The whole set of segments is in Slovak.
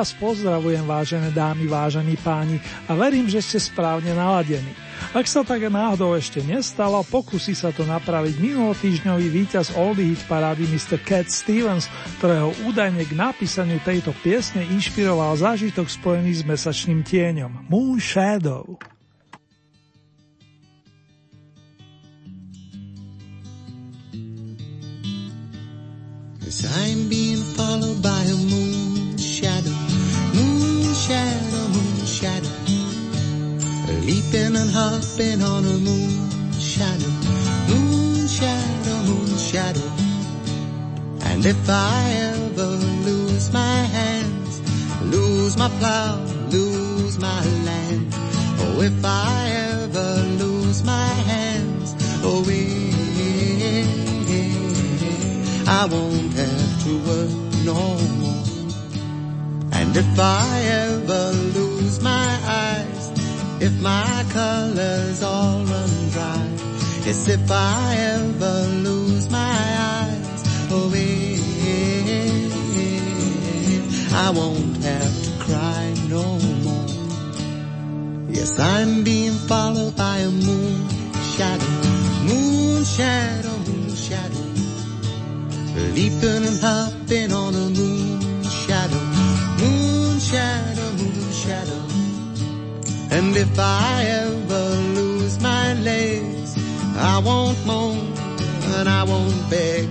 Vás pozdravujem, vážené dámy, vážení páni, a verím, že ste správne naladení. Ak sa tak náhodou ešte nestalo, pokusí sa to napraviť minulotýždňový víťaz Oldie Hit parády Mr. Cat Stevens, ktorého údajne k napísaniu tejto piesne inšpiroval zážitok spojený s mesačným tieňom Moon Shadow. As I'm being followed by a moon And hopping on a moon shadow, moon shadow, moon shadow. And if I ever lose my hands, lose my plow, lose my land, oh if I ever lose my hands, oh yeah, I won't have to work no more. And if I ever lose my eyes, if my colors all run dry, yes, if I ever lose my eyes, oh, yeah, I won't have to cry no more. Yes, I'm being followed by a moon shadow, moon shadow, moon shadow, leaping and hopping on a moon shadow moon shadow, moon shadow. And if I ever lose my legs, I won't moan and I won't beg.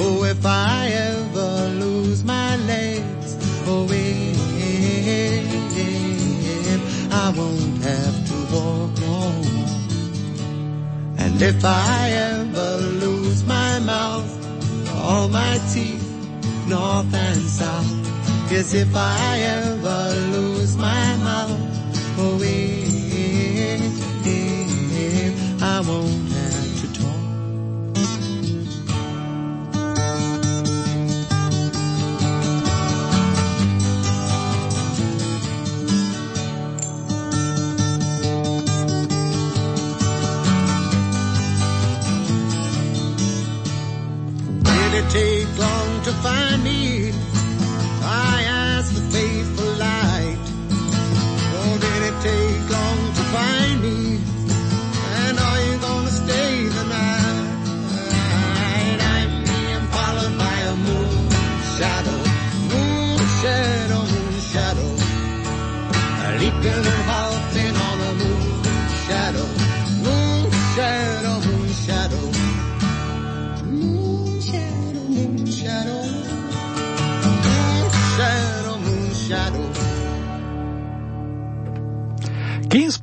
Oh, if I ever lose my legs, oh, if I won't have to walk no more. And if I ever lose my mouth, all my teeth, north and south, Cause if I ever lose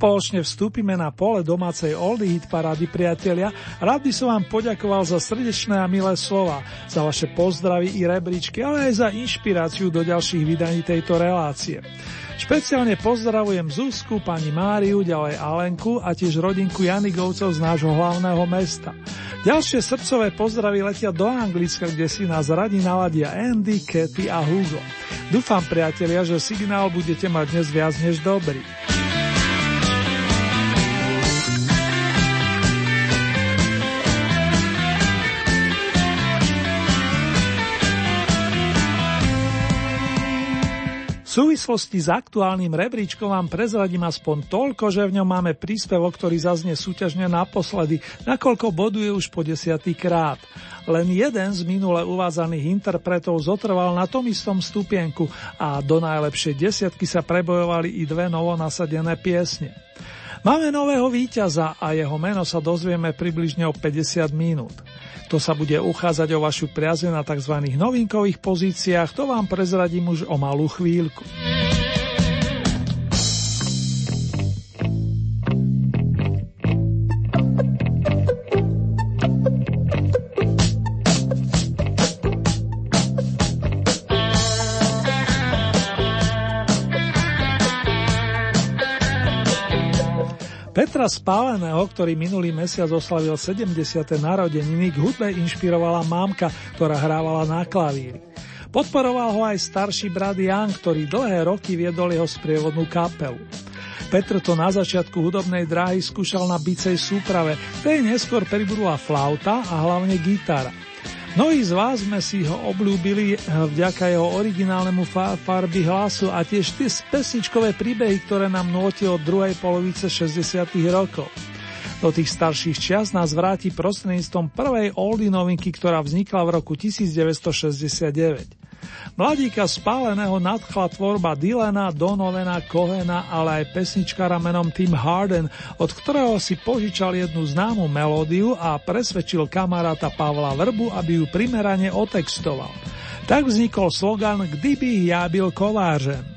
spoločne vstúpime na pole domácej oldie hit parády priatelia, rád by som vám poďakoval za srdečné a milé slova, za vaše pozdravy i rebríčky, ale aj za inšpiráciu do ďalších vydaní tejto relácie. Špeciálne pozdravujem Zuzku, pani Máriu, ďalej Alenku a tiež rodinku Janigovcov z nášho hlavného mesta. Ďalšie srdcové pozdravy letia do Anglicka, kde si nás radi naladia Andy, Katy a Hugo. Dúfam, priatelia, že signál budete mať dnes viac než dobrý. Súvislosti s aktuálnym rebríčkom vám prezradím aspoň toľko, že v ňom máme príspevok, ktorý zaznie súťažne naposledy, nakoľko boduje už po desiatý krát. Len jeden z minule uvádzaných interpretov zotrval na tom istom stupienku a do najlepšej desiatky sa prebojovali i dve novo nasadené piesne. Máme nového víťaza a jeho meno sa dozvieme približne o 50 minút. To sa bude uchádzať o vašu priazeň na tzv. novinkových pozíciách, to vám prezradím už o malú chvíľku. Petra Spáleného, ktorý minulý mesiac oslavil 70. narodeniny, k hudbe inšpirovala mámka, ktorá hrávala na klavíri. Podporoval ho aj starší brat Jan, ktorý dlhé roky viedol jeho sprievodnú kapelu. Petr to na začiatku hudobnej dráhy skúšal na bicej súprave, tej neskôr pribudla flauta a hlavne gitara. Mnohí z vás sme si ho obľúbili eh, vďaka jeho originálnemu farby hlasu a tiež tie pesničkové príbehy, ktoré nám nôti od druhej polovice 60. rokov. Do tých starších čias nás vráti prostredníctvom prvej oldie novinky, ktorá vznikla v roku 1969. Mladíka spáleného nadchla tvorba Dylana, Donovena, Kohena, ale aj pesničkara menom Tim Harden, od ktorého si požičal jednu známu melódiu a presvedčil kamaráta Pavla Vrbu, aby ju primerane otextoval. Tak vznikol slogan Kdyby ja byl kovářem.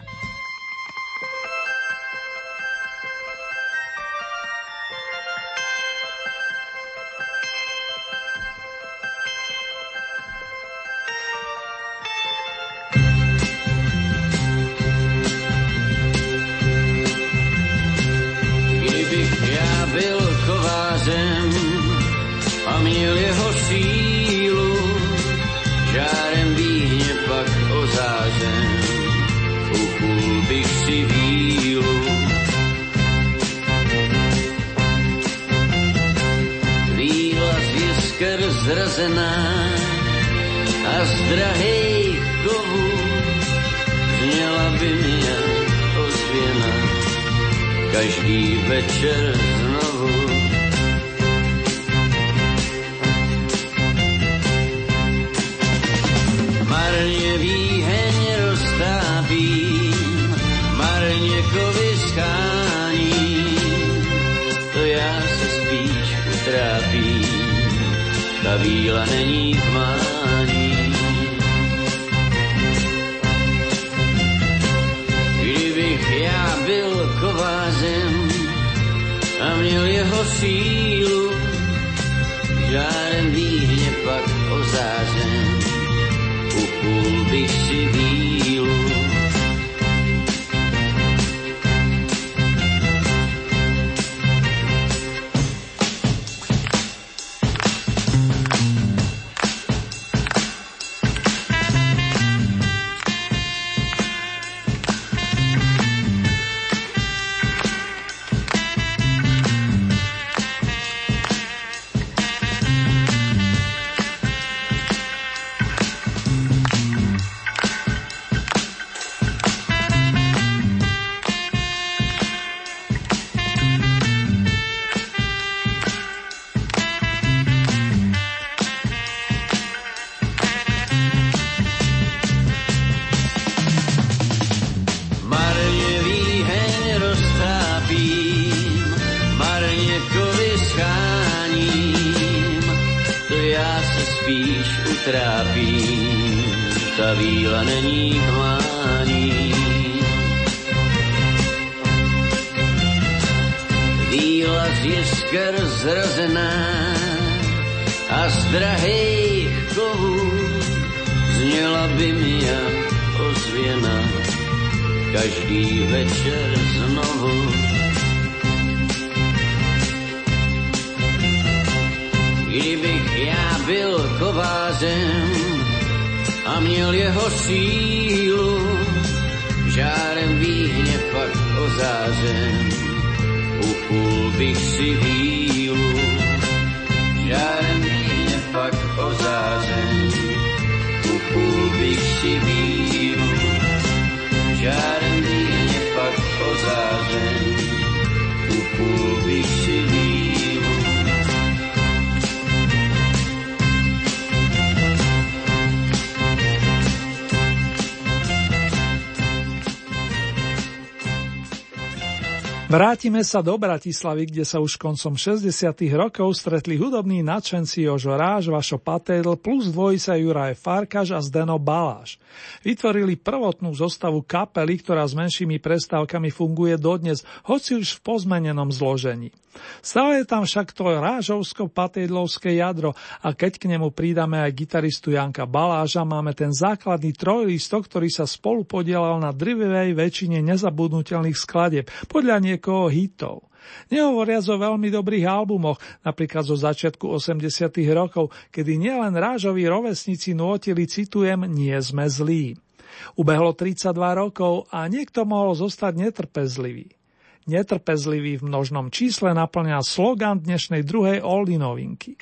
Trápí ta víla není klání. Víla je skrz zrazená a z drahých kovů zněla by mi ja ozvěna každý večer znovu. Kdybych já byl kovářem a měl jeho sílu, žárem víhně pak ozářem. Upul bych si vílu, žárem víhně pak ozářem. Upul bych si vílu, žárem víhně pak ozářem. Upul bych si vílu. Vrátime sa do Bratislavy, kde sa už koncom 60. rokov stretli hudobní nadšenci Jožo Ráž, Vašo Patédl plus dvojica Juraj Farkaš a Zdeno Baláš. Vytvorili prvotnú zostavu kapely, ktorá s menšími prestávkami funguje dodnes, hoci už v pozmenenom zložení. Stále je tam však to rážovsko-patédlovské jadro a keď k nemu pridáme aj gitaristu Janka Baláža, máme ten základný trojlistok, ktorý sa spolu podielal na drvivej väčšine nezabudnutelných skladeb, podľa niekoho hitov. Nehovoriac o veľmi dobrých albumoch, napríklad zo začiatku 80 rokov, kedy nielen rážoví rovesníci nôtili, citujem, nie sme zlí. Ubehlo 32 rokov a niekto mohol zostať netrpezlivý. Netrpezlivý v množnom čísle naplňa slogan dnešnej druhej Oldy novinky.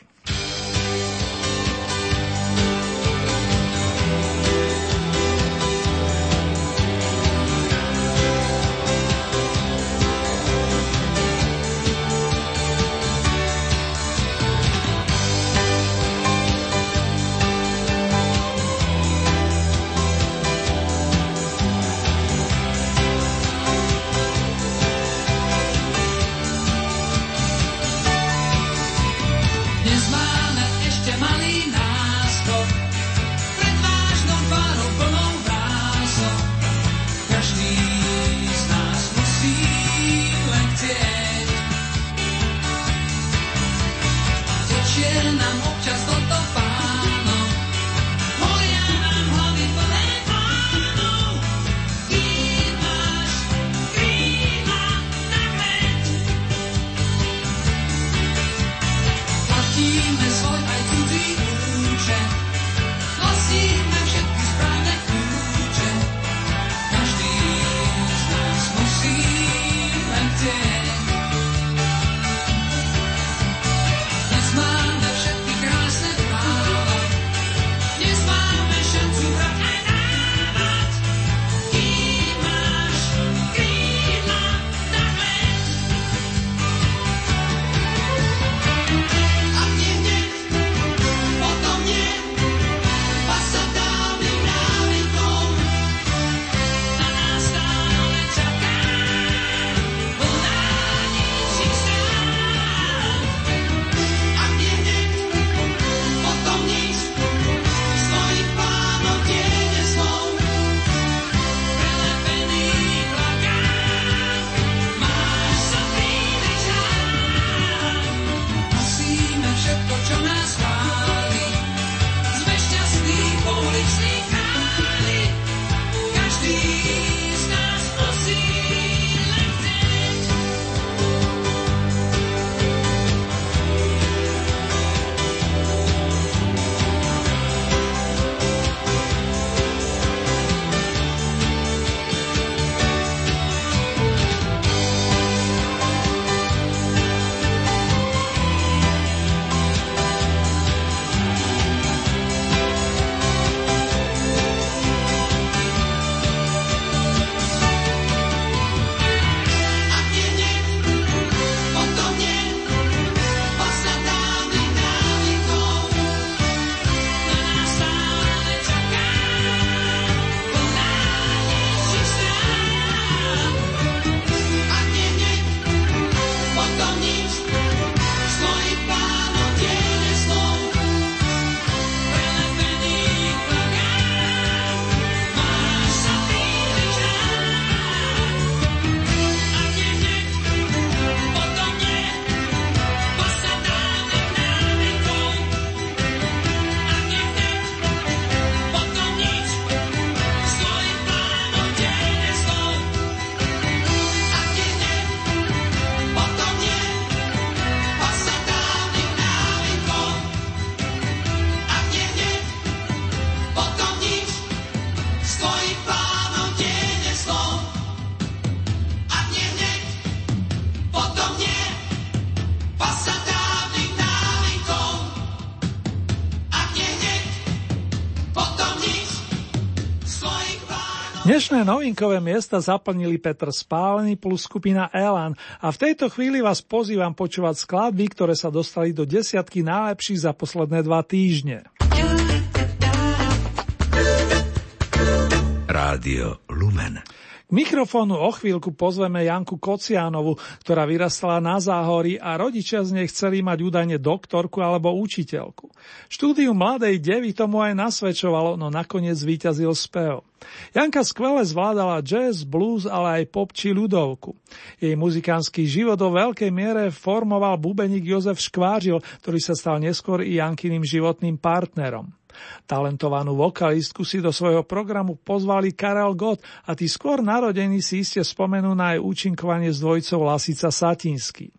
Dnešné novinkové miesta zaplnili Petr Spálený plus skupina Elan a v tejto chvíli vás pozývam počúvať skladby, ktoré sa dostali do desiatky najlepších za posledné dva týždne. Rádio Lumen. Mikrofónu o chvíľku pozveme Janku Kocianovu, ktorá vyrastala na záhorí a rodičia z nej chceli mať údajne doktorku alebo učiteľku. Štúdiu mladej devy tomu aj nasvedčovalo, no nakoniec víťazil spev. Janka skvele zvládala jazz, blues, ale aj pop či ľudovku. Jej muzikánsky život do veľkej miere formoval bubeník Jozef Škvářil, ktorý sa stal neskôr i Jankyným životným partnerom. Talentovanú vokalistku si do svojho programu pozvali Karel Gott a tí skôr narodení si iste spomenú na aj účinkovanie s dvojicou Lasica Satinsky.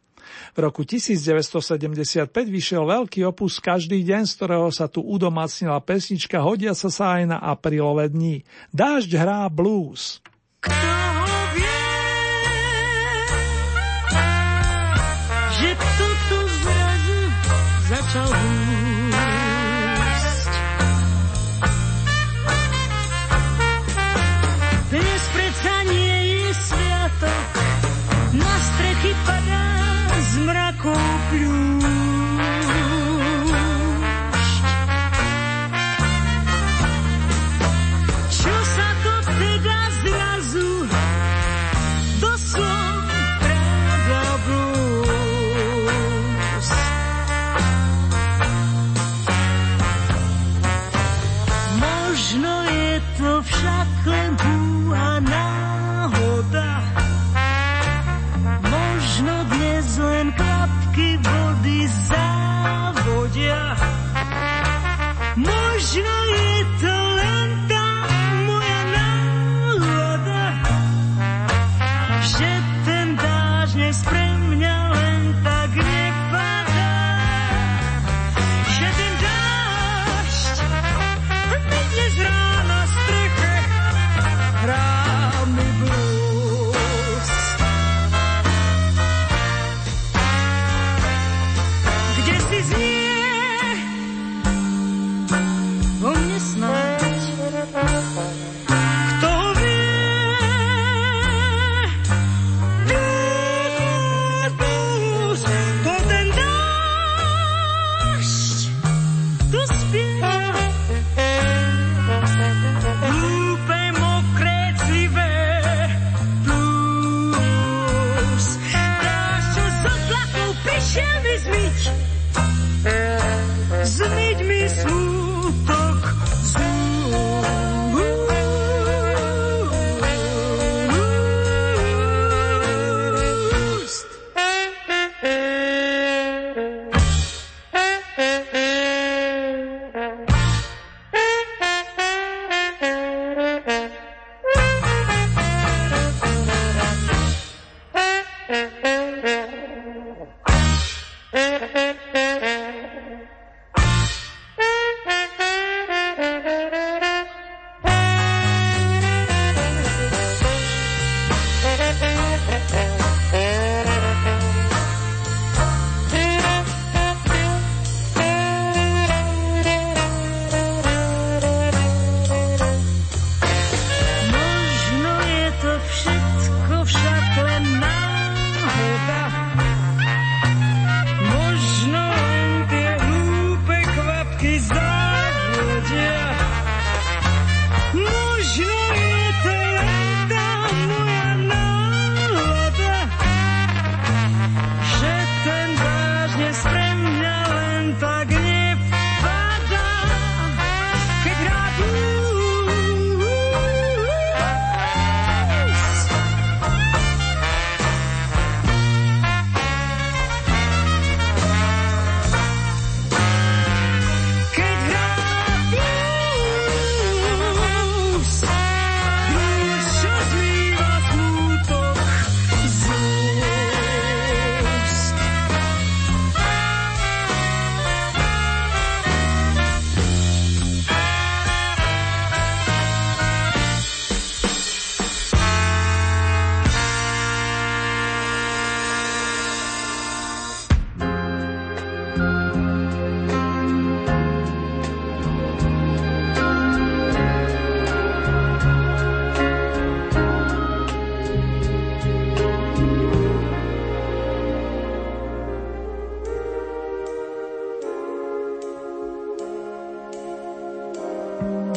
V roku 1975 vyšiel veľký opus Každý deň, z ktorého sa tu udomacnila pesnička hodiaca sa aj na aprílové dní. Dážď hrá blues. Kto See. Bye.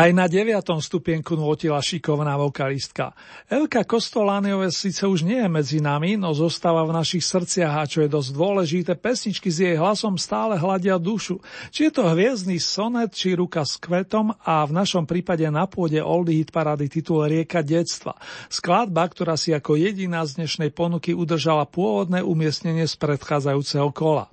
Aj na deviatom stupienku notila šikovná vokalistka. Elka Kostolániové síce už nie je medzi nami, no zostáva v našich srdciach a čo je dosť dôležité, pesničky s jej hlasom stále hľadia dušu. Či je to hviezdny sonet, či ruka s kvetom a v našom prípade na pôde Oldie Hit Parady titul Rieka detstva. Skladba, ktorá si ako jediná z dnešnej ponuky udržala pôvodné umiestnenie z predchádzajúceho kola.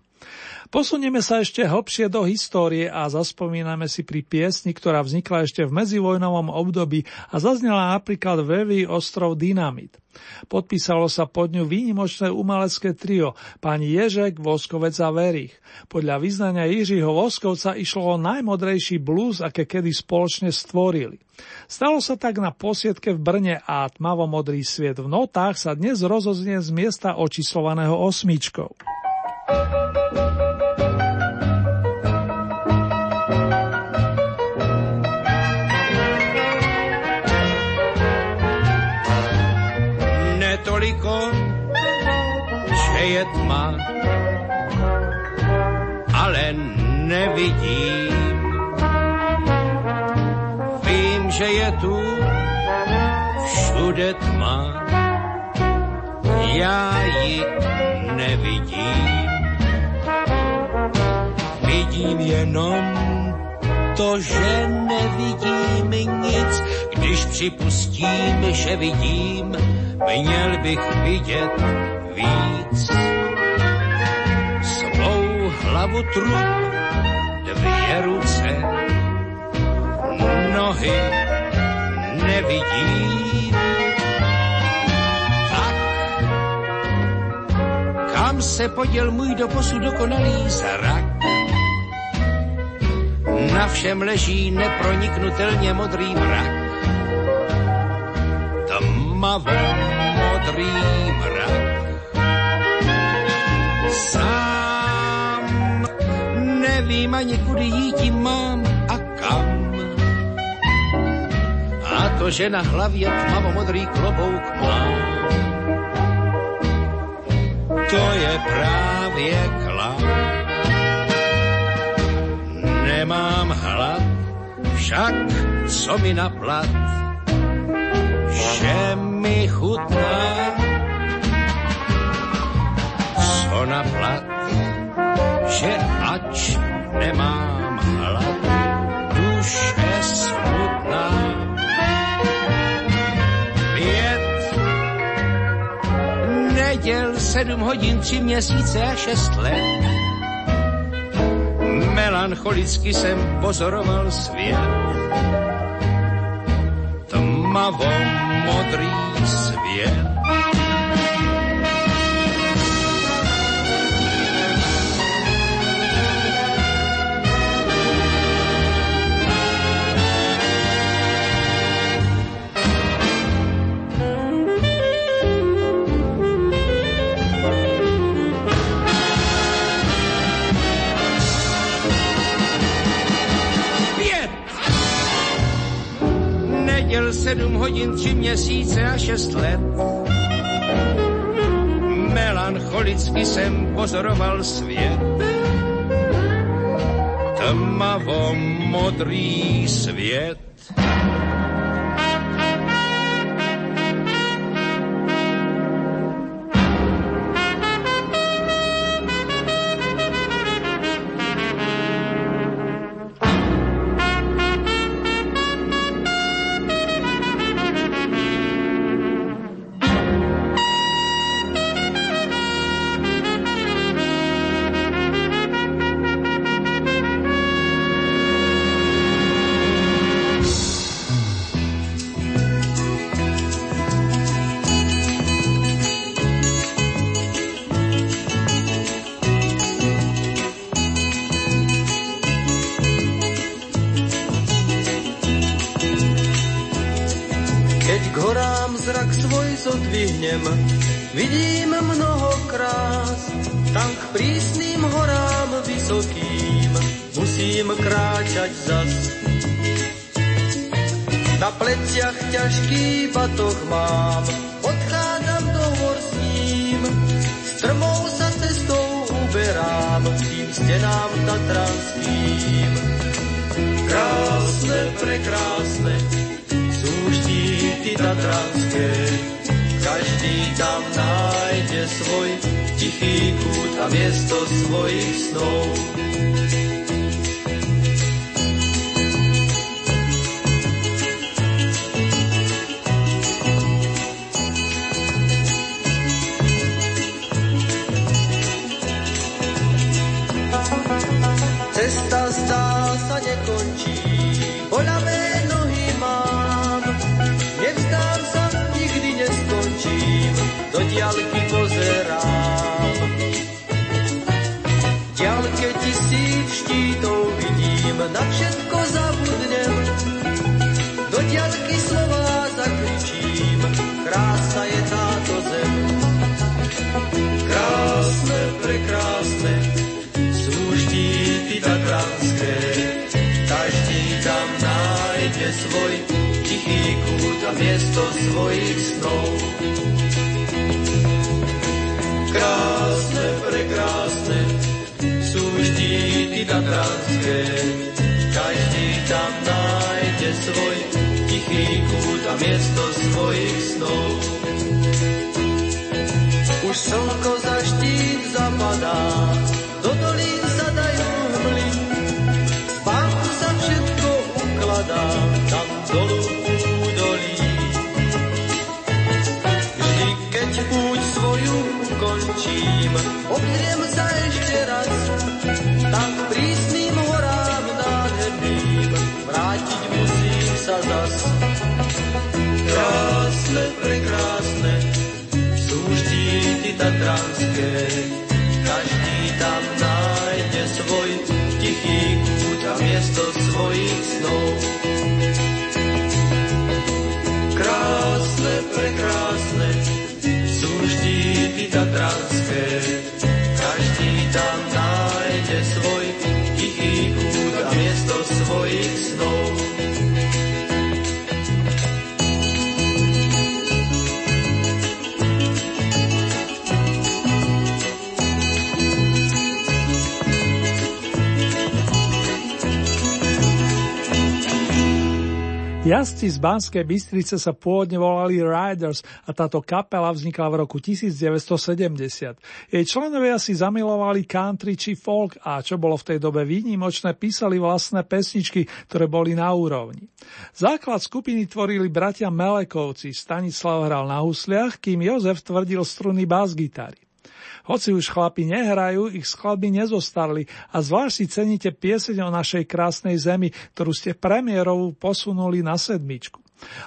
Posunieme sa ešte hlbšie do histórie a zaspomíname si pri piesni, ktorá vznikla ešte v medzivojnovom období a zaznela napríklad Vevý ostrov Dynamit. Podpísalo sa pod ňu výnimočné umelecké trio pani Ježek, Voskovec a Verich. Podľa vyznania Jiřího Voskovca išlo o najmodrejší blues, aké kedy spoločne stvorili. Stalo sa tak na posiedke v Brne a tmavomodrý sviet v notách sa dnes rozoznie z miesta očíslovaného osmičkou. toliko, je tma, ale nevidím. Vím, že je tu všude tma, já ji nevidím. Vidím jenom to, že nevidím nic, když připustím, že vidím, měl bych vidět víc. Svou hlavu trup, dvě ruce, nohy nevidím. Tak, kam se poděl můj doposud dokonalý zrak? Na všem leží neproniknutelně modrý mrak tmavo modrý mrak. Sám nevím ani kudy jíti mám a kam. A to, že na hlavě tmavo modrý klobouk mám, to je právě klam. Nemám hlad, však co mi na plat, že mi chutná. Co na plat, že ač nemám hlad, duše smutná. Pět neděl, sedm hodin, tři měsíce a šest let. Melancholicky jsem pozoroval svět. Tmavo modrý svět. Neděl sedm hodin, tři měsíce a šest let. Melancholicky jsem pozoroval svět. Tmavo modrý svět. Stenám tatranským. Krásne, prekrásne, sú štíty tatranské, každý tam nájde svoj tichý kút a miesto svojich snov. Na všetko zabudnem. Do diaľky slova zakričím, krásna je táto zem. Krásne, prekrásne, sú štíty tatranské, každý tam nájde svoj tichý kút a miesto svojich snov. Krásne, prekrásne, sú štíty tatranské, tam nájde svoj tichý kút a miesto svojich snov. Už slnko za štít zapadá, Jazdci z Banskej Bystrice sa pôvodne volali Riders a táto kapela vznikla v roku 1970. Jej členovia si zamilovali country či folk a čo bolo v tej dobe výnimočné, písali vlastné pesničky, ktoré boli na úrovni. Základ skupiny tvorili bratia Melekovci, Stanislav hral na husliach, kým Jozef tvrdil struny bas-gitary. Hoci už chlapi nehrajú, ich skladby nezostarli a zvlášť si ceníte pieseň o našej krásnej zemi, ktorú ste premiérovú posunuli na sedmičku.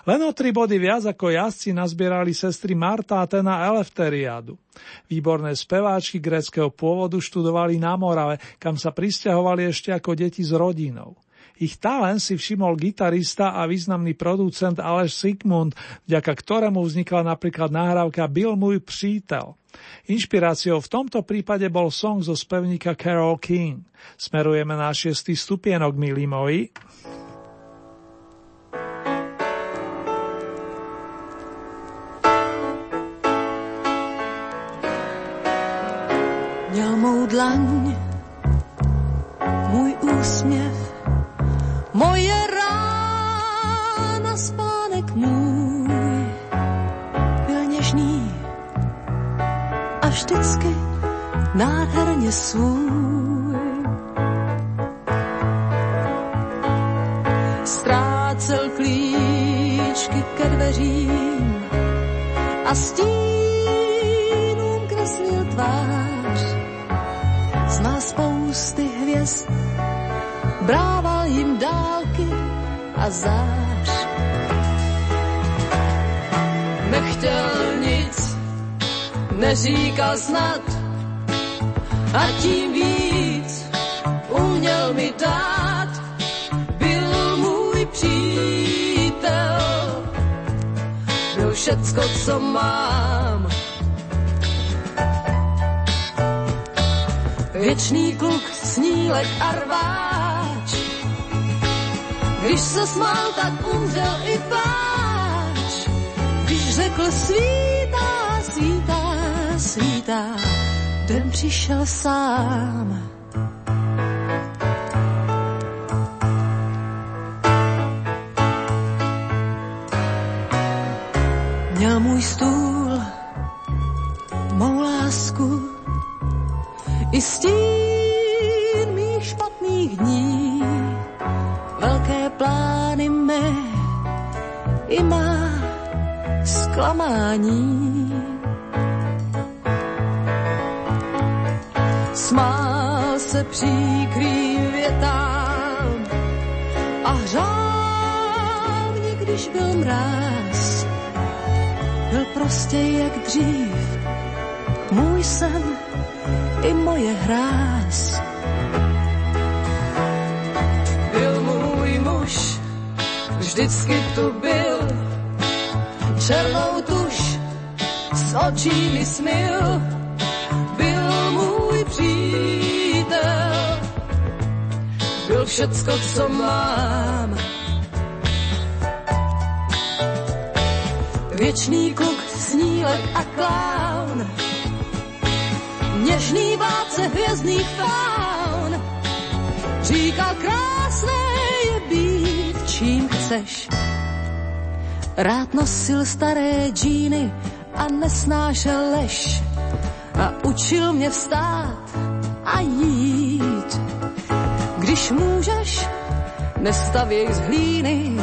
Len o tri body viac ako jazdci nazbierali sestry Marta a Tena Elefteriadu. Výborné speváčky greckého pôvodu študovali na Morave, kam sa pristahovali ešte ako deti s rodinou. Ich talent si všimol gitarista a významný producent Aleš Sigmund, vďaka ktorému vznikla napríklad nahrávka Byl môj přítel. Inšpiráciou v tomto prípade bol song zo spevníka Carol King. Smerujeme na šiestý stupienok, milí moji. Měl mou dlaň, můj úsměv, moje rána, spánek můj, byl něžný a vždycky nádherně svůj. Ztrácel klíčky ke dveřím a stínům kreslil tvář. Zná spousty hvězd, brával jim dálky a zář. Nechtěl nic, neříkal snad a tím víc uměl mi dát. Byl můj přítel, byl všecko, co mám. Věčný kluk, snílek a rváč. Když se smál, tak umřel i pláč. Když řekl svítá, svítá, svítá, den přišel sám. Měl můj stůl, mou lásku, i stín mých špatných dní, plány mé, i má zklamání. Smál se příkrým větám a hřál mě, když byl mráz. Byl prostě jak dřív, můj sen i moje hráz. Vždycky tu byl, černou tuš s očí mi smil. Byl můj přítel, byl všecko, co mám. Věčný kluk, snílek a klán, něžný vládce hvězdných faun. Říkal, krásné chceš. Rád nosil staré džíny a nesnášel lež. A učil mě vstát a jít. Když můžeš, nestavěj z hlíny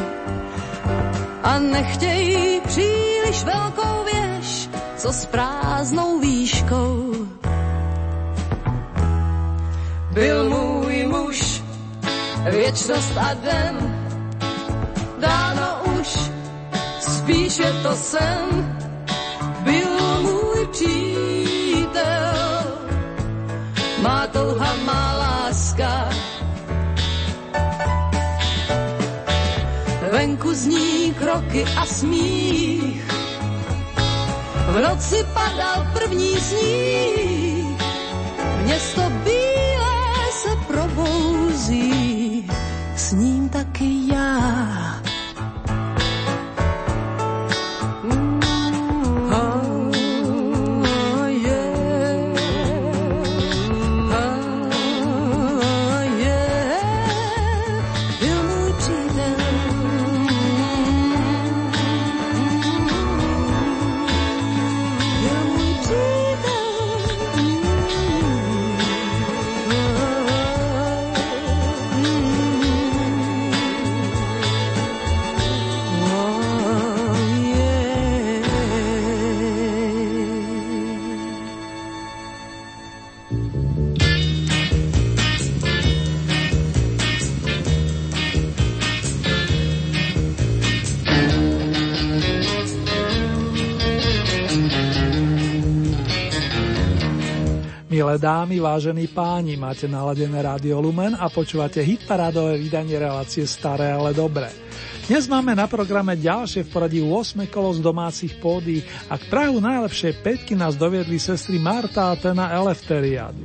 a nechtěj příliš velkou věž, co s prázdnou výškou byl můj muž, věčnost a den, spíš je to sen, byl můj přítel, má touha, má láska. Venku zní kroky a smích, v noci padal první sníh, město Milé dámy, vážení páni, máte naladené Rádio Lumen a počúvate hitparádové vydanie relácie Staré, ale dobré. Dnes máme na programe ďalšie v poradí 8 kolo z domácich pódy a k Prahu najlepšej peťky nás doviedli sestry Marta a Tena Elefteriadu.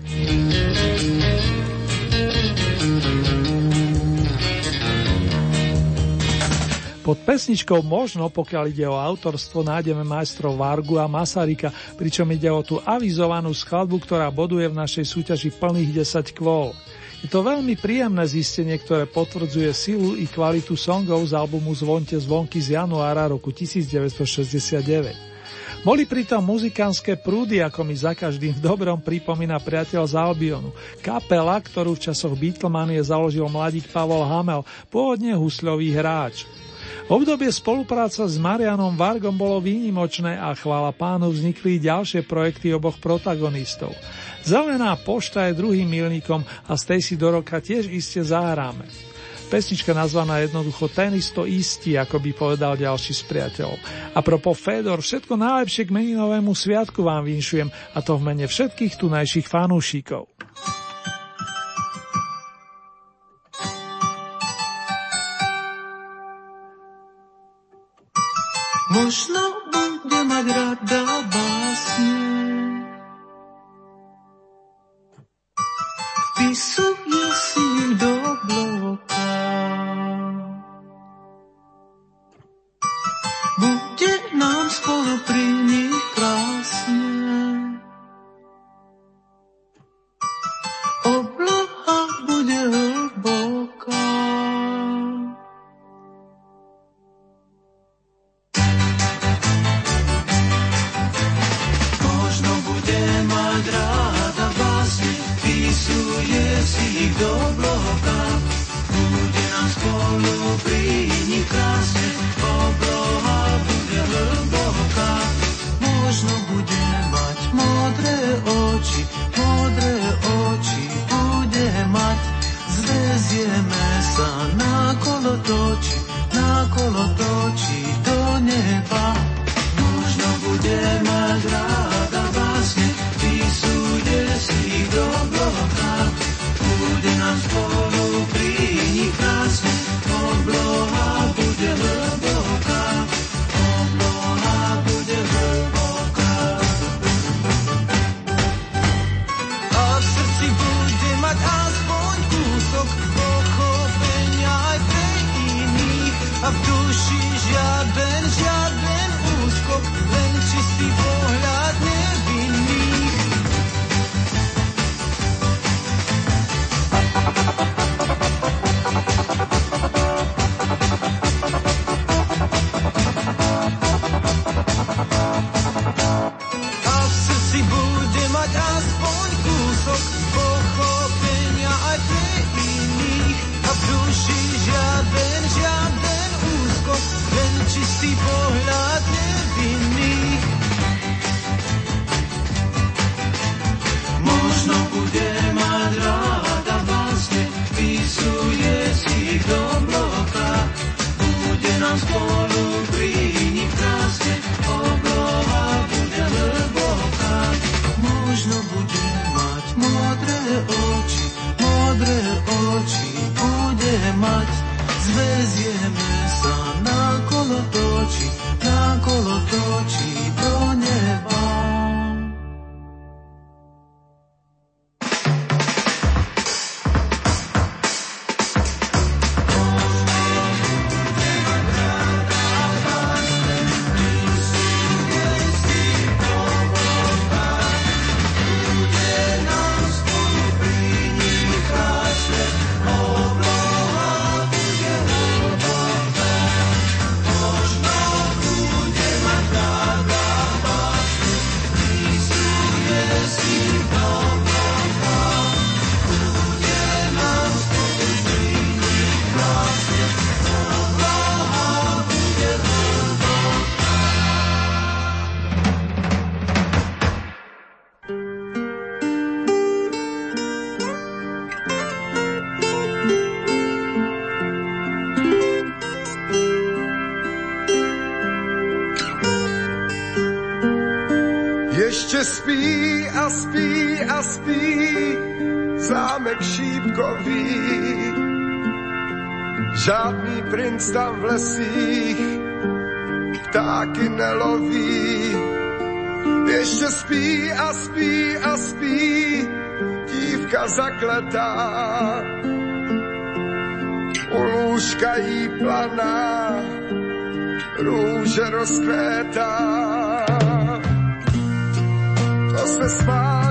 Pod pesničkou možno, pokiaľ ide o autorstvo, nájdeme majstrov Vargu a Masarika, pričom ide o tú avizovanú skladbu, ktorá boduje v našej súťaži plných 10 kvôl. Je to veľmi príjemné zistenie, ktoré potvrdzuje silu i kvalitu songov z albumu Zvonte zvonky z januára roku 1969. Boli pritom muzikánske prúdy, ako mi za každým dobrom pripomína priateľ z Albionu. Kapela, ktorú v časoch Beatlemanie založil mladík Pavol Hamel, pôvodne husľový hráč. Obdobie spolupráca s Marianom Vargom bolo výnimočné a chvála pánu vznikli ďalšie projekty oboch protagonistov. Zelená pošta je druhým milníkom a z tej si do roka tiež iste zahráme. Pesnička nazvaná jednoducho Ten isto istý, ako by povedal ďalší z priateľov. A propo Fedor, všetko najlepšie k meninovému sviatku vám vinšujem a to v mene všetkých tunajších fanúšikov. Možno bude mať rada básne. Vpisuje si do bloka. Bude nám spolu pri nich Žádný princ tam v lesích ptáky neloví. Ještě spí a spí a spí dívka zakletá. U lůžka jí planá, růže rozkvétá to se schválně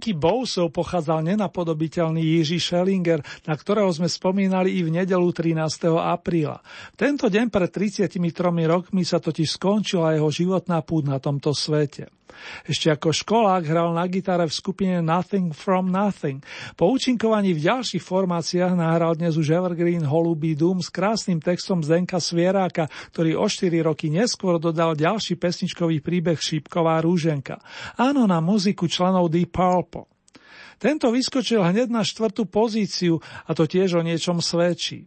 Z dedinky Bousov pochádzal nenapodobiteľný Jiří Schellinger, na ktorého sme spomínali i v nedelu 13. apríla. Tento deň pred 33 rokmi sa totiž skončila jeho životná púd na tomto svete. Ešte ako školák hral na gitare v skupine Nothing from Nothing. Po účinkovaní v ďalších formáciách nahral dnes už Evergreen Holubý dům s krásnym textom Zdenka Svieráka, ktorý o 4 roky neskôr dodal ďalší pesničkový príbeh Šípková rúženka. Áno, na muziku členov Deep Purple. Tento vyskočil hneď na štvrtú pozíciu a to tiež o niečom svedčí.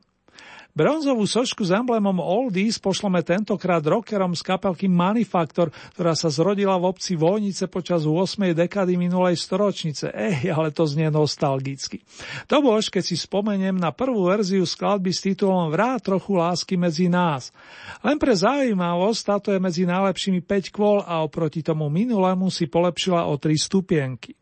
Bronzovú sošku s emblémom Oldies pošleme tentokrát rockerom z kapelky Manufactor, ktorá sa zrodila v obci Vojnice počas 8. dekady minulej storočnice. Ej, ale to znie nostalgicky. To bož, keď si spomeniem na prvú verziu skladby s titulom Vrá trochu lásky medzi nás. Len pre zaujímavosť, táto je medzi najlepšími 5 kvôl a oproti tomu minulému si polepšila o 3 stupienky.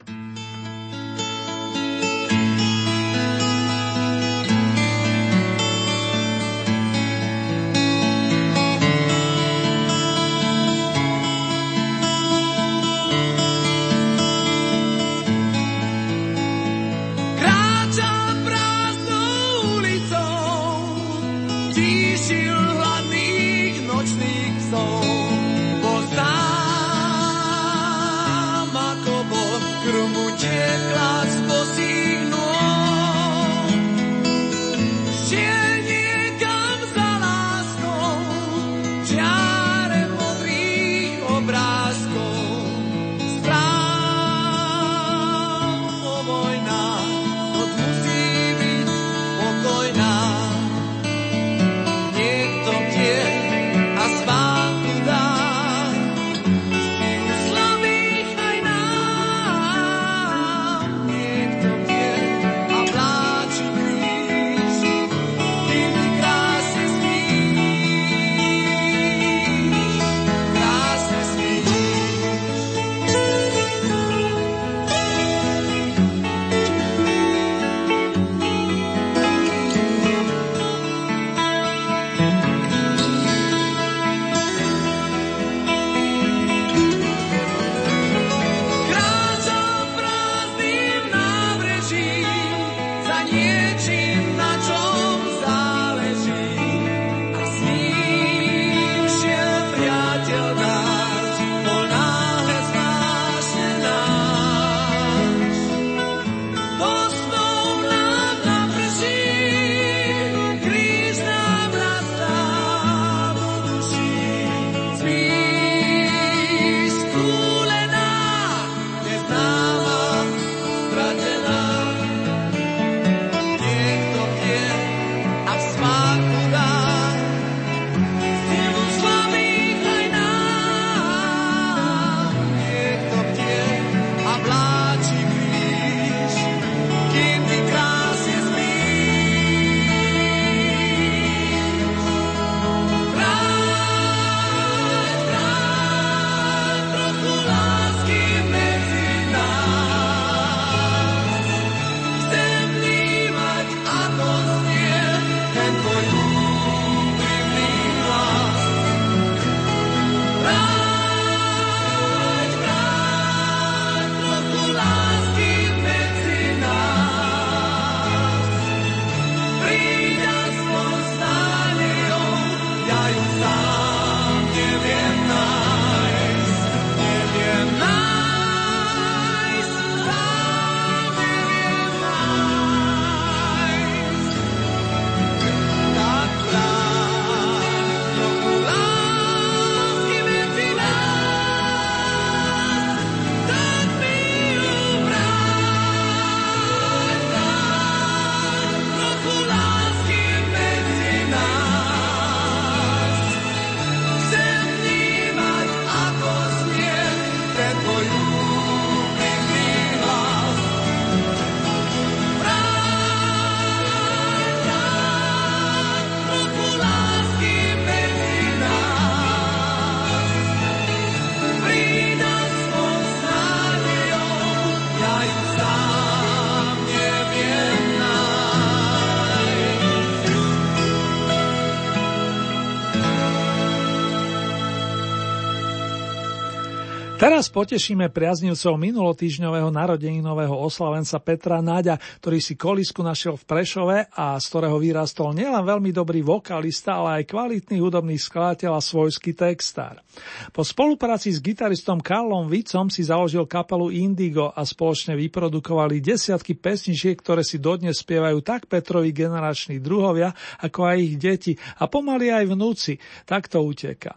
Teraz potešíme priaznivcov minulotýžňového narodeninového oslavenca Petra Náďa, ktorý si kolisku našiel v Prešove a z ktorého vyrastol nielen veľmi dobrý vokalista, ale aj kvalitný hudobný skladateľ a svojský textár. Po spolupráci s gitaristom Karlom Vicom si založil kapelu Indigo a spoločne vyprodukovali desiatky pesničiek, ktoré si dodnes spievajú tak Petrovi generační druhovia, ako aj ich deti a pomaly aj vnúci. Tak to uteká.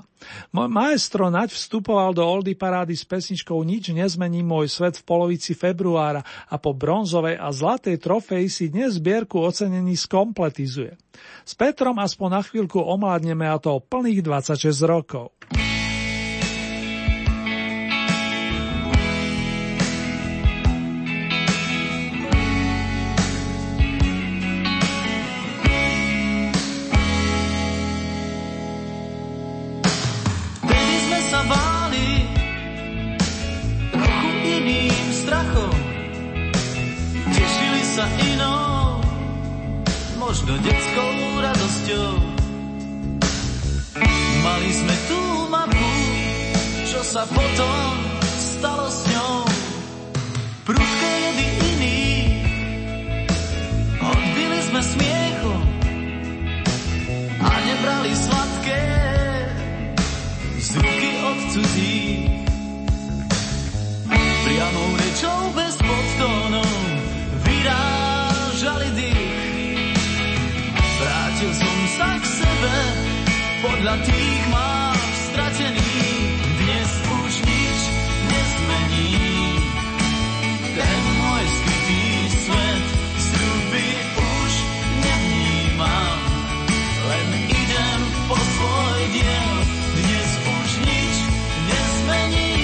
Môj maestro Naď vstupoval do Oldy parády s pesničkou Nič nezmení môj svet v polovici februára a po bronzovej a zlatej trofeji si dnes zbierku ocenení skompletizuje. S Petrom aspoň na chvíľku omládneme a to o plných 26 rokov. Možno detskou radosťou. Mali sme tú mapu, čo sa potom stalo s ňou. Prudko jedy iný, odbili sme smiechu a nebrali sladké z ruky od cudzích. Priamou podľa tých mám stratený. Dnes už nič nezmení. Ten môj skrytý svet sľuby už nevnímam. Len idem po svoj diel. Dnes už nič nezmení.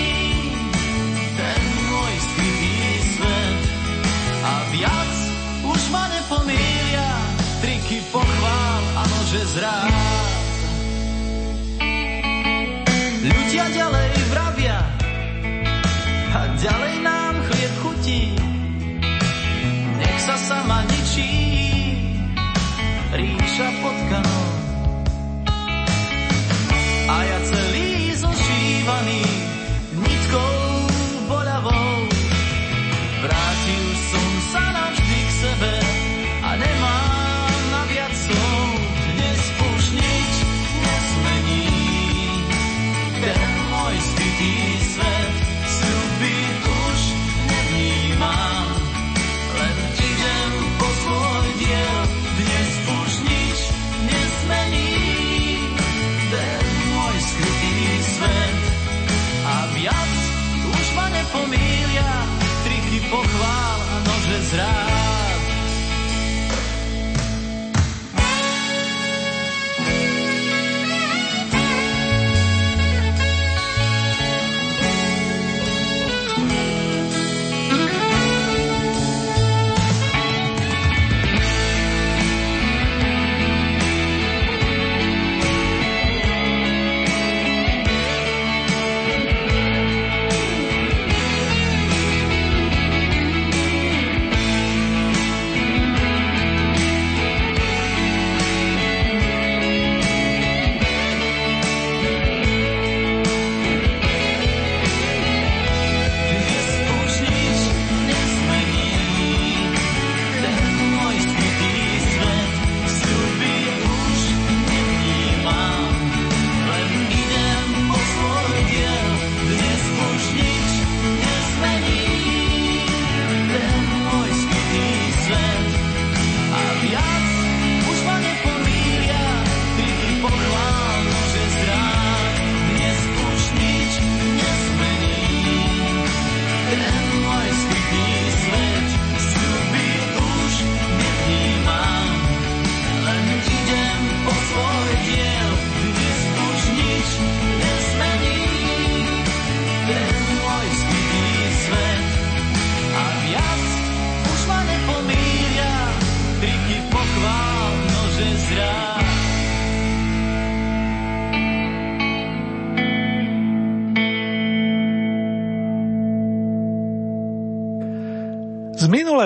Ten môj skrytý svet a viac už ma nepomília. Triky pochvál a nože zrád. funny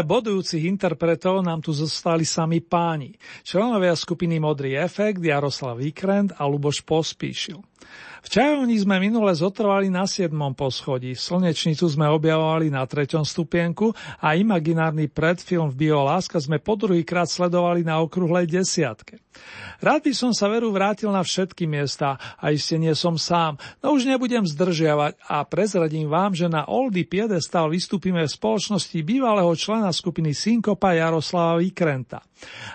bodujúcich interpretov nám tu zostali sami páni, členovia skupiny Modrý efekt, Jaroslav Vikrent a Luboš Pospíšil. V čajovni sme minule zotrvali na 7. poschodí, slnečnicu sme objavovali na 3. stupienku a imaginárny predfilm v Bioláska sme po druhýkrát sledovali na okrúhlej desiatke. Rád by som sa veru vrátil na všetky miesta a iste nie som sám, no už nebudem zdržiavať a prezradím vám, že na Oldy Piedestal vystúpime v spoločnosti bývalého člena skupiny Synkopa Jaroslava Vikrenta.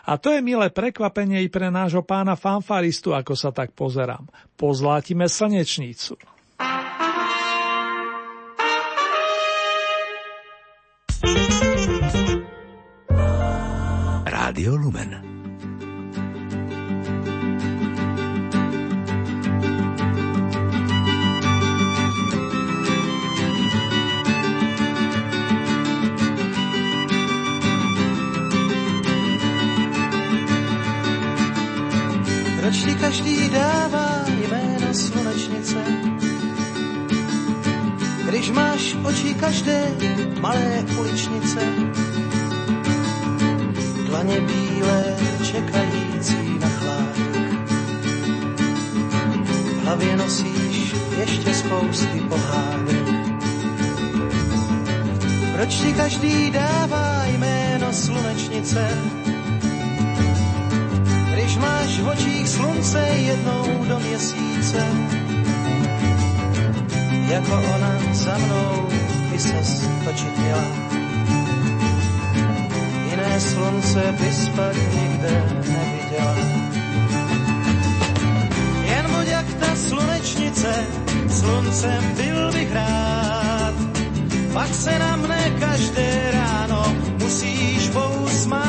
A to je milé prekvapenie i pre nášho pána fanfaristu, ako sa tak pozerám. Pozlátime slnečnicu. Rádio Lumen. Proč ti každý dává jméno slunečnice? Když máš oči každé malé uličnice, dlaně bílé čekající na chládek. V hlavě nosíš ještě spousty pohádek. Proč ti každý dává jméno slunečnice? Když máš v očích slunce jednou do měsíce. Jako ona za mnou by se točit měla. Jiné slunce bys pak nikde neviděla. Jen buď jak ta slunečnice, sluncem byl bych rád. Pak se na mne každé ráno musíš pousmát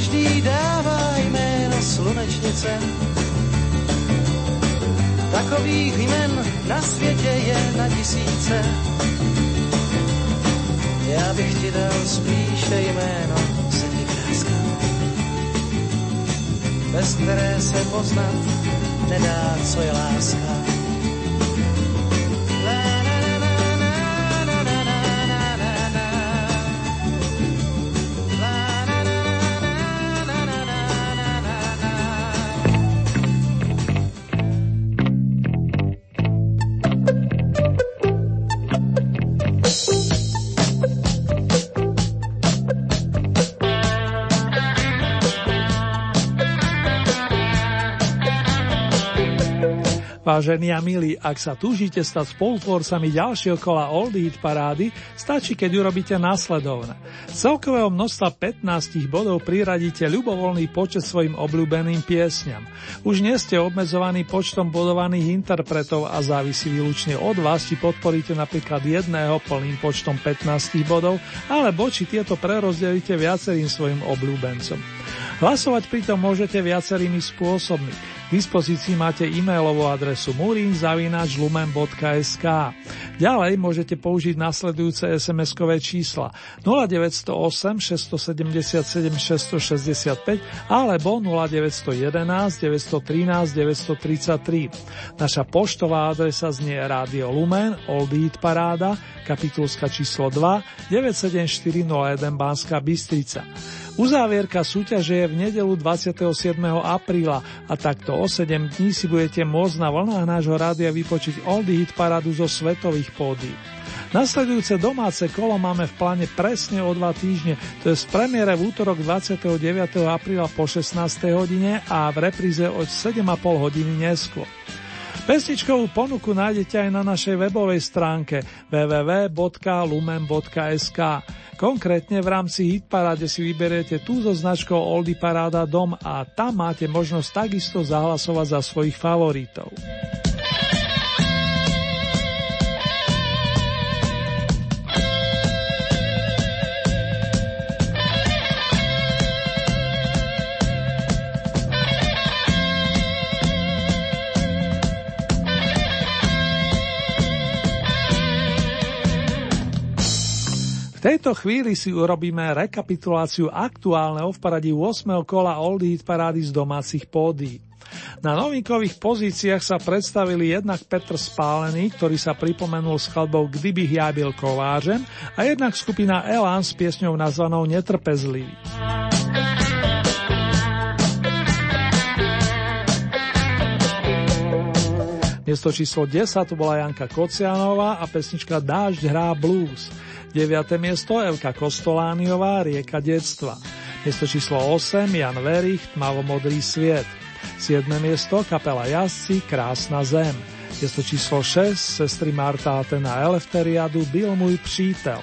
Každý dává jméno slunečnice? Takových jmen na světě je na tisíce. Já bych ti dal spíše jméno sedmikráska, bez které se poznat nedá, co je láska. Vážení a milí, ak sa túžite stať spolutvorcami ďalšieho kola Old Hit parády, stačí, keď urobíte následovné. Celkového množstva 15 bodov priradíte ľubovoľný počet svojim obľúbeným piesňam. Už nie ste obmedzovaní počtom bodovaných interpretov a závisí výlučne od vás, či podporíte napríklad jedného plným počtom 15 bodov, alebo či tieto prerozdelíte viacerým svojim obľúbencom. Hlasovať pritom môžete viacerými spôsobmi. K dispozícii máte e-mailovú adresu murinzavinačlumen.sk. Ďalej môžete použiť nasledujúce SMS-kové čísla 0908 677 665 alebo 0911 913 933. Naša poštová adresa znie Radio Lumen, Old Eat Paráda, kapitulska číslo 2, 97401 Banská Bystrica. Uzávierka súťaže je v nedelu 27. apríla a takto o 7 dní si budete môcť na vlnách nášho rádia vypočiť Oldie Hit paradu zo svetových pódy. Nasledujúce domáce kolo máme v pláne presne o dva týždne, to je z premiére v útorok 29. apríla po 16. hodine a v repríze o 7,5 hodiny neskôr. Pesničkovú ponuku nájdete aj na našej webovej stránke www.lumen.sk. Konkrétne v rámci Hitparáde si vyberiete tú so značkou Oldy Paráda Dom a tam máte možnosť takisto zahlasovať za svojich favoritov. V tejto chvíli si urobíme rekapituláciu aktuálneho v paradí 8. kola Old Hit parády z domácich pódií. Na novinkových pozíciách sa predstavili jednak Petr Spálený, ktorý sa pripomenul s chladbou Kdybych ja byl kovářem a jednak skupina Elan s piesňou nazvanou Netrpezlivý. Miesto číslo 10 to bola Janka Kocianová a pesnička Dážď hrá blues. 9. miesto Elka Kostolániová Rieka detstva. Miesto číslo 8 Jan Verich Tmavomodrý sviet. 7. miesto kapela Jazdci Krásna zem. Miesto číslo 6 sestry Marta Atena Elefteriadu Byl môj přítel.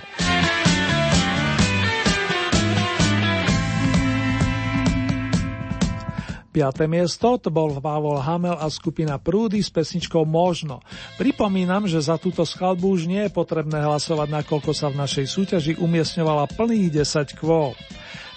5. miesto to bol Pavol Hamel a skupina Prúdy s pesničkou Možno. Pripomínam, že za túto skladbu už nie je potrebné hlasovať, nakoľko sa v našej súťaži umiestňovala plných 10 kvôl.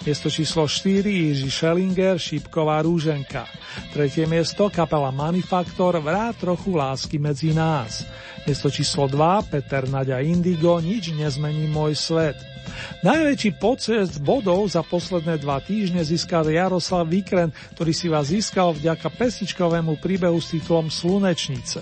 Miesto číslo 4 Jiří Schellinger, Šípková rúženka. Tretie miesto kapela Manifaktor Vrá trochu lásky medzi nás. Miesto číslo 2 Peter Nadia Indigo Nič nezmení môj svet. Najväčší počet bodov za posledné dva týždne získal Jaroslav Vikren, ktorý si vás získal vďaka pesničkovému príbehu s titulom Slunečnice.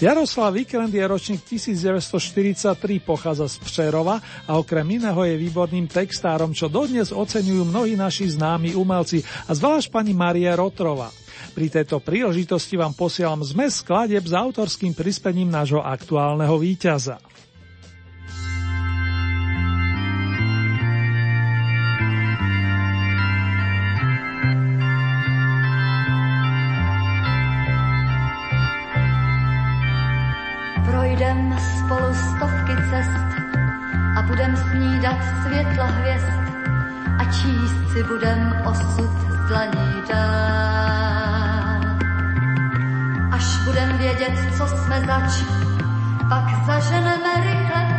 Jaroslav Vikrend je ročník 1943, pochádza z Přerova a okrem iného je výborným textárom, čo dodnes oceňujú mnohí naši známi umelci a zvlášť pani Marie Rotrova. Pri tejto príležitosti vám posielam zmes skladeb s autorským prispením nášho aktuálneho víťaza. Pak zaženeme rychle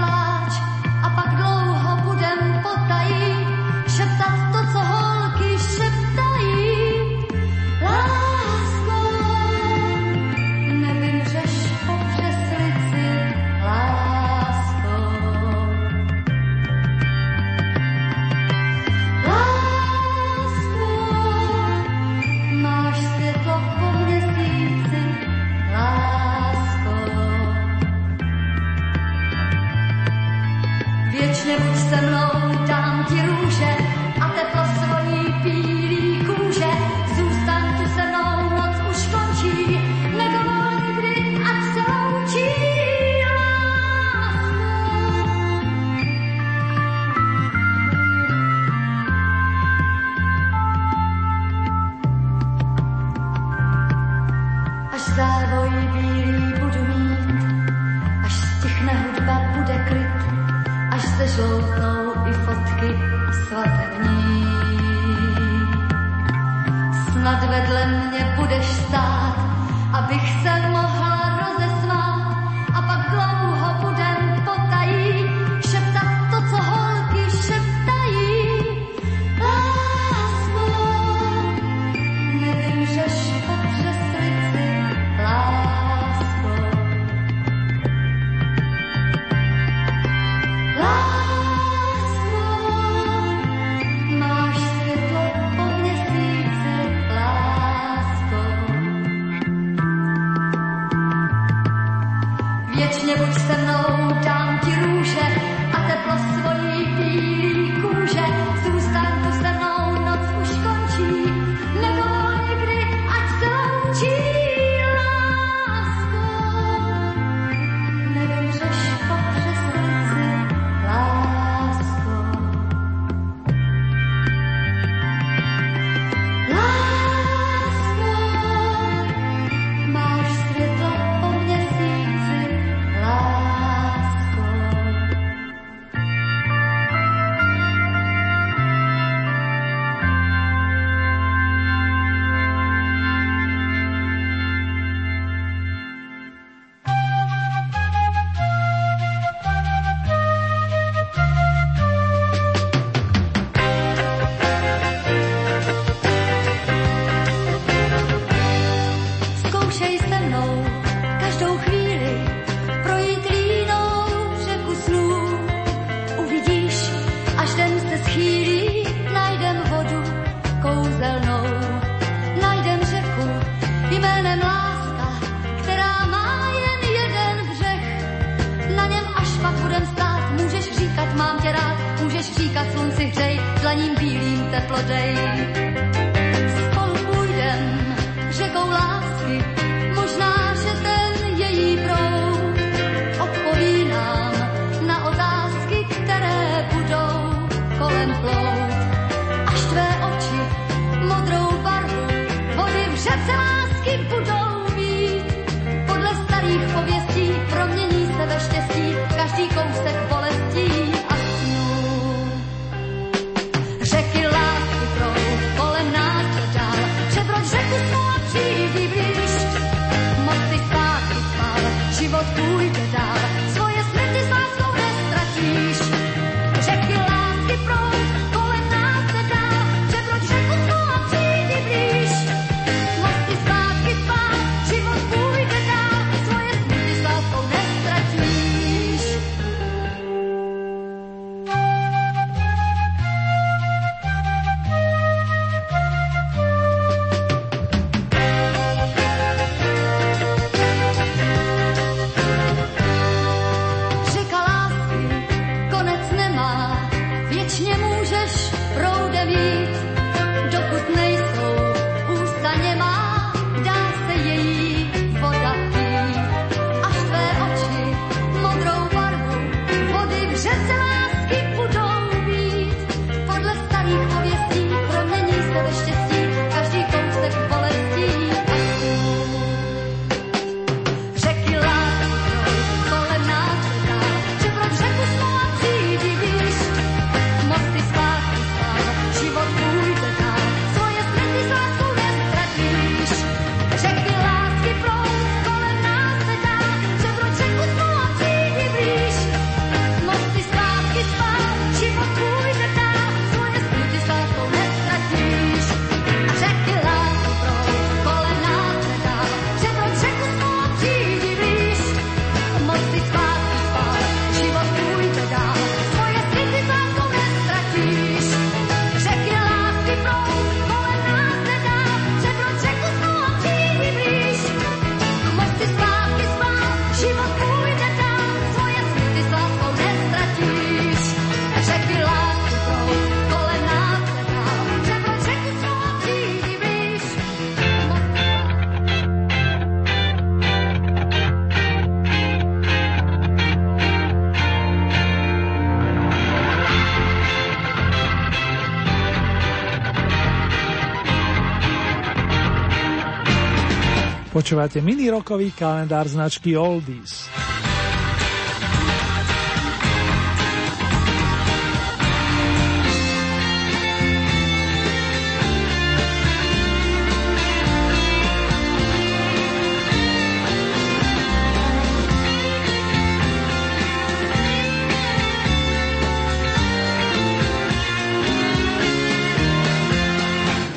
Počúvate mini rokový kalendár značky Oldies.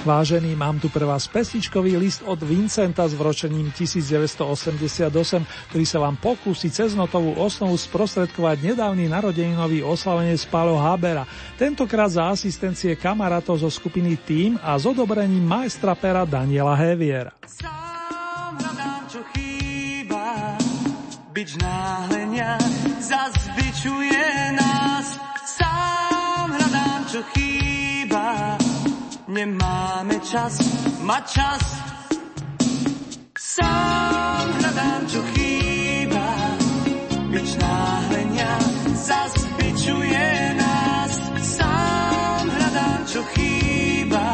Vážený, mám tu pre vás pesničkový list od Vincenta s vročením 1988, ktorý sa vám pokúsi cez notovú osnovu sprostredkovať nedávny narodeninový oslavenie Pálo Habera, tentokrát za asistencie kamarátov zo skupiny Team a s odobrením majstra pera Daniela Heviera. Sám hľadám, čo chýba, byť náhlenia zazbičuje nás. Sám hľadám, čo chýba, nemáme čas, mať čas. Sám hľadám, čo chýba, byč náhlenia zazbičuje nás. Sám hľadám, čo chýba,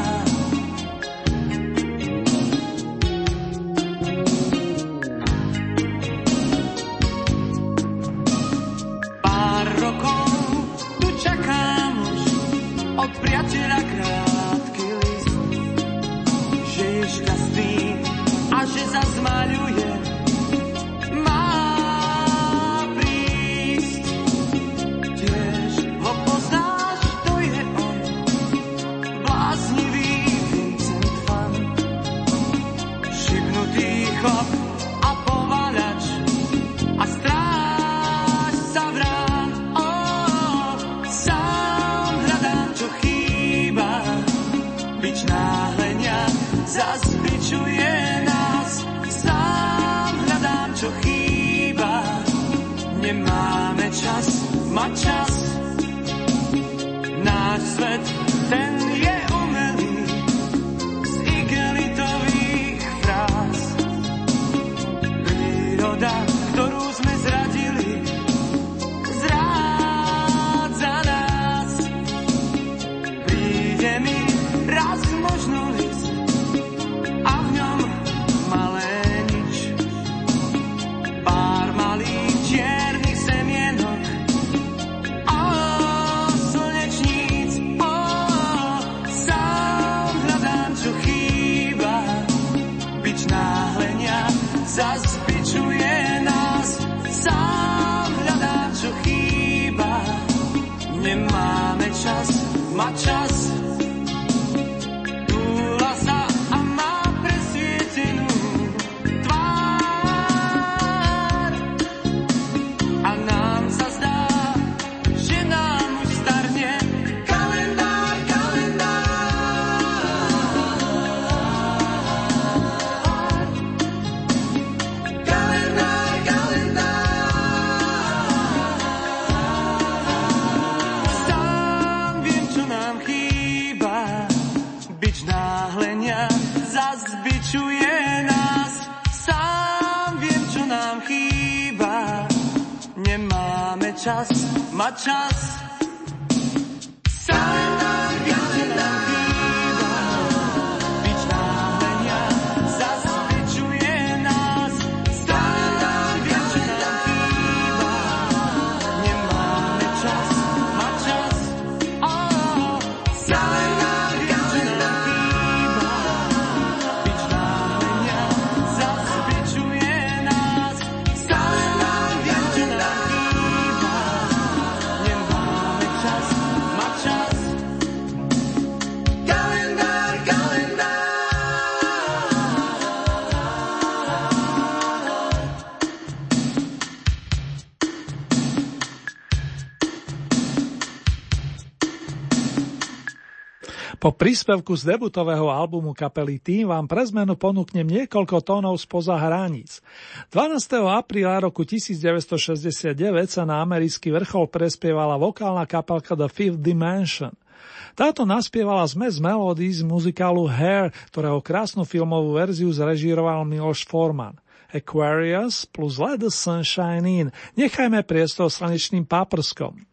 od priateľa a že zazmaľuje. Má prísť, tiež ho poznáš, to je on, bláznivý Vincent Van, šibnutý chlap a pováľač a stráž sa vrán. Oh, sám hľadám, čas, mať čas. Náš svet, ten nemáme čas, mať príspevku z debutového albumu kapely Team vám pre zmenu ponúknem niekoľko tónov spoza hraníc. 12. apríla roku 1969 sa na americký vrchol prespievala vokálna kapelka The Fifth Dimension. Táto naspievala zmes melódií z muzikálu Hair, ktorého krásnu filmovú verziu zrežíroval Miloš Forman. Aquarius plus Let the Sunshine In. Nechajme priestor slnečným páprskom.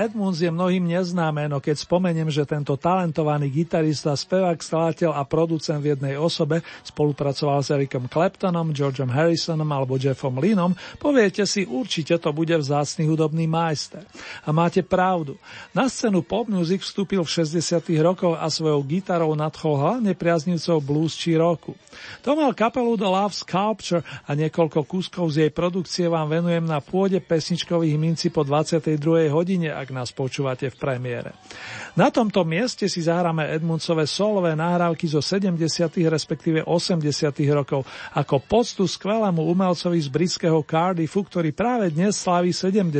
Edmunds je mnohým neznáme, no keď spomeniem, že tento talentovaný gitarista, spevák, skladateľ a producent v jednej osobe spolupracoval s Ericom Claptonom, Georgeom Harrisonom alebo Jeffom Linom, poviete si, určite to bude vzácny hudobný majster. A máte pravdu. Na scénu pop music vstúpil v 60. rokoch a svojou gitarou nadchol hlavne priaznivcov blues či roku. To mal kapelu The Love Sculpture a niekoľko kúskov z jej produkcie vám venujem na pôde pesničkových minci po 22 hodine, ak nás počúvate v premiére. Na tomto mieste si zahráme Edmundsové solové nahrávky zo 70. respektíve 80. rokov ako poctu skvelému umelcovi z britského Cardiffu, ktorý práve dnes slaví 70.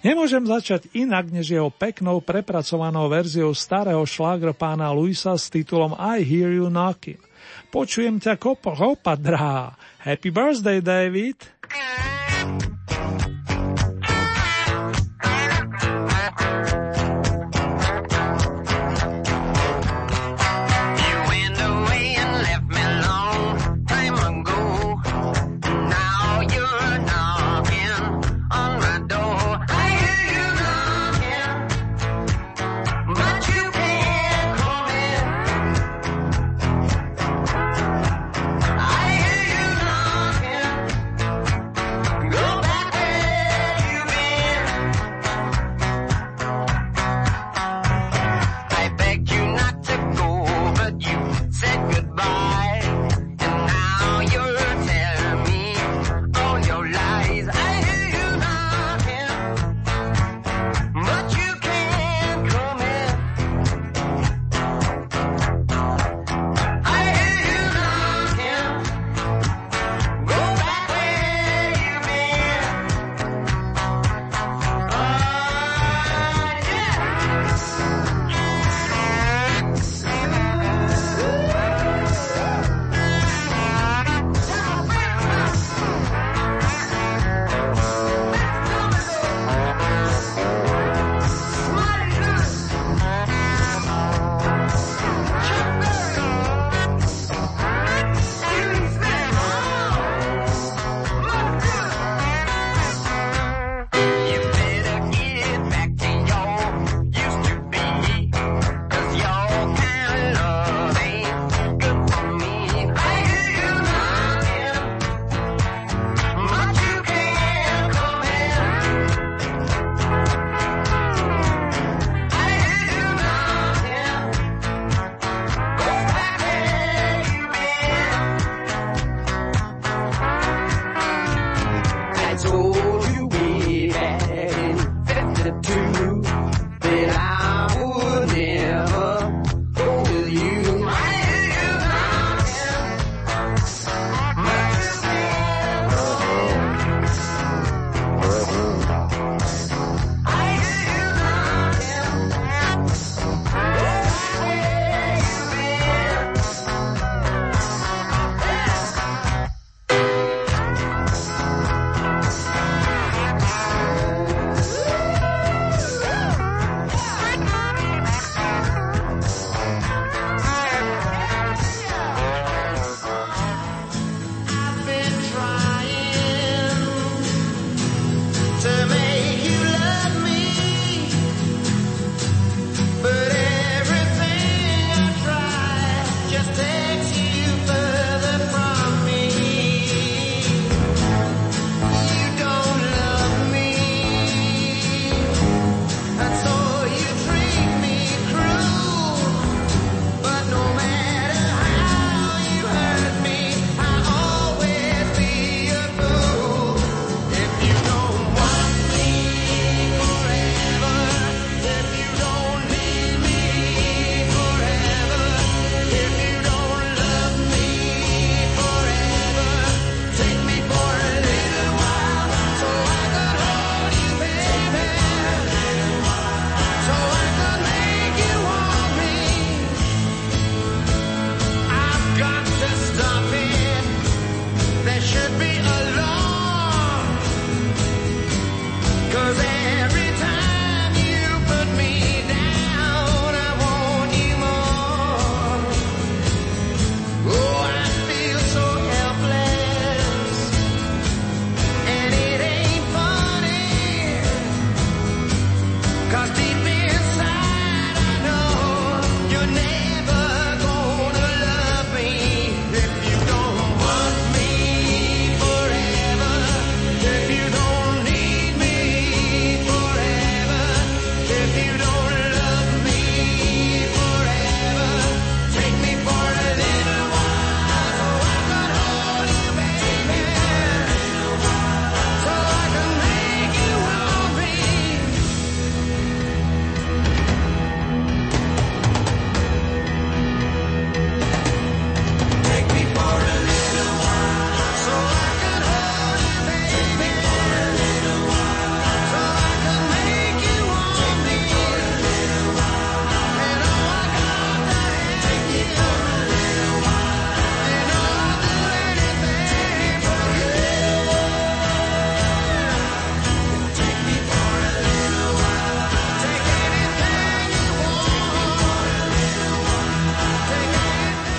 Nemôžem začať inak, než jeho peknou prepracovanou verziou starého šlágra pána Luisa s titulom I Hear You Knocking. Počujem ťa kopo, hopa, drahá. Happy birthday, David! you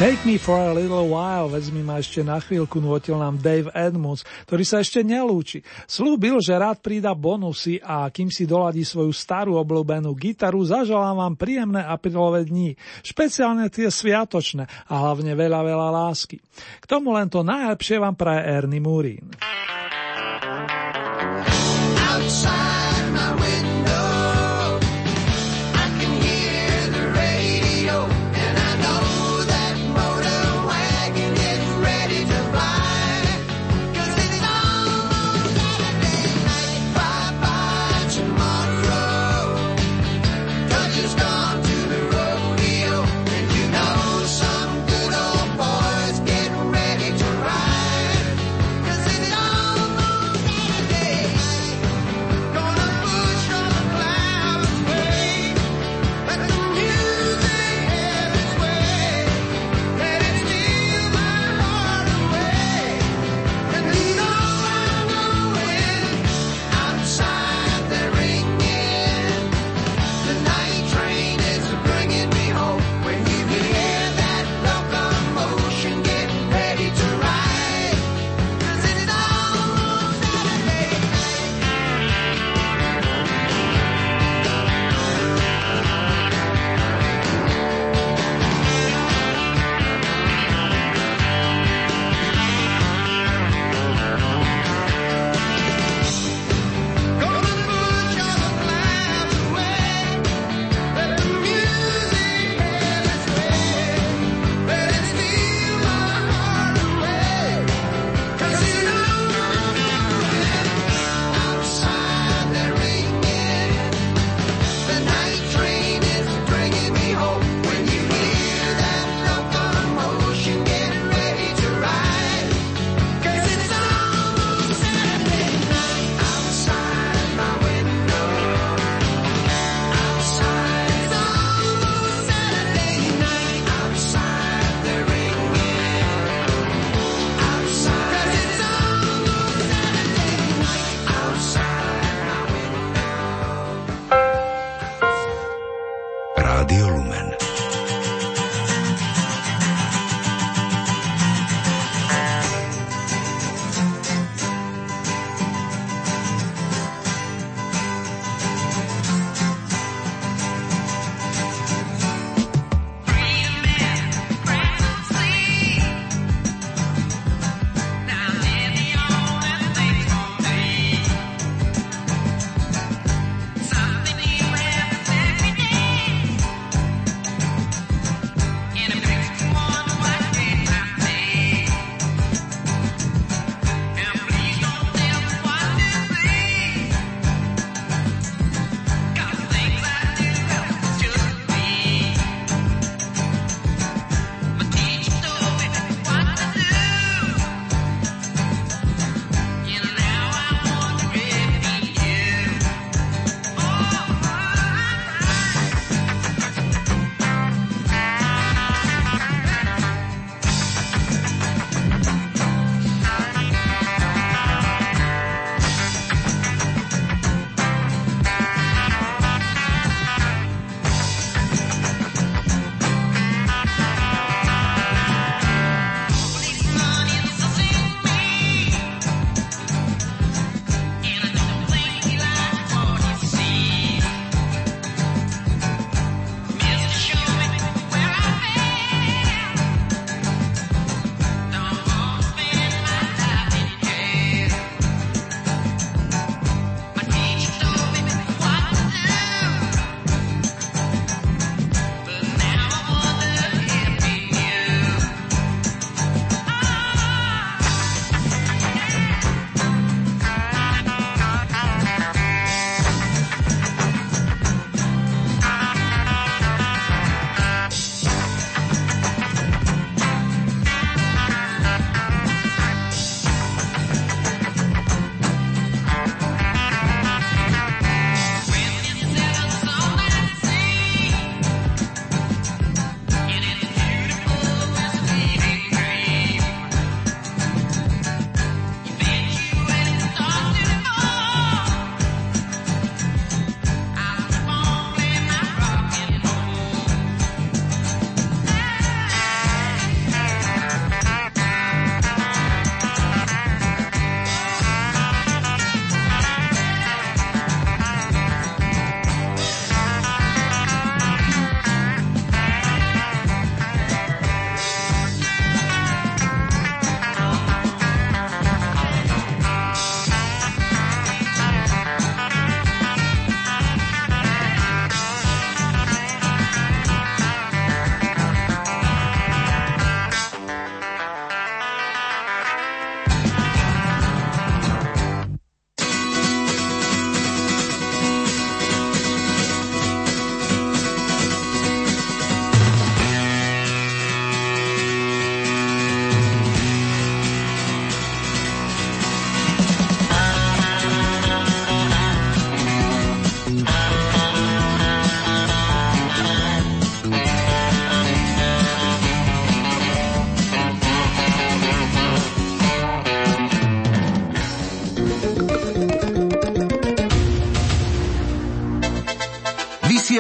Take me for a little while, vezmi ma ešte na chvíľku, nutil nám Dave Edmunds, ktorý sa ešte nelúči. Slúbil, že rád prída bonusy a kým si doladí svoju starú obľúbenú gitaru, zaželám vám príjemné aprílové dní, špeciálne tie sviatočné a hlavne veľa, veľa lásky. K tomu len to najlepšie vám praje Ernie Murín.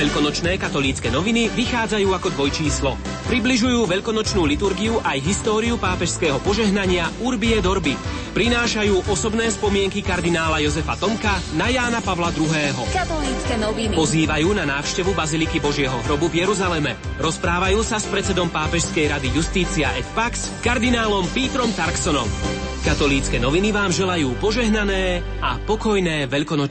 Veľkonočné katolícke noviny vychádzajú ako dvojčíslo. Približujú veľkonočnú liturgiu aj históriu pápežského požehnania Urbie Dorby. Prinášajú osobné spomienky kardinála Jozefa Tomka na Jána Pavla II. Katolícke noviny. Pozývajú na návštevu Baziliky Božieho hrobu v Jeruzaleme. Rozprávajú sa s predsedom Pápežskej rady Justícia et Pax, kardinálom Pítrom Tarksonom. Katolícke noviny vám želajú požehnané a pokojné veľkonočné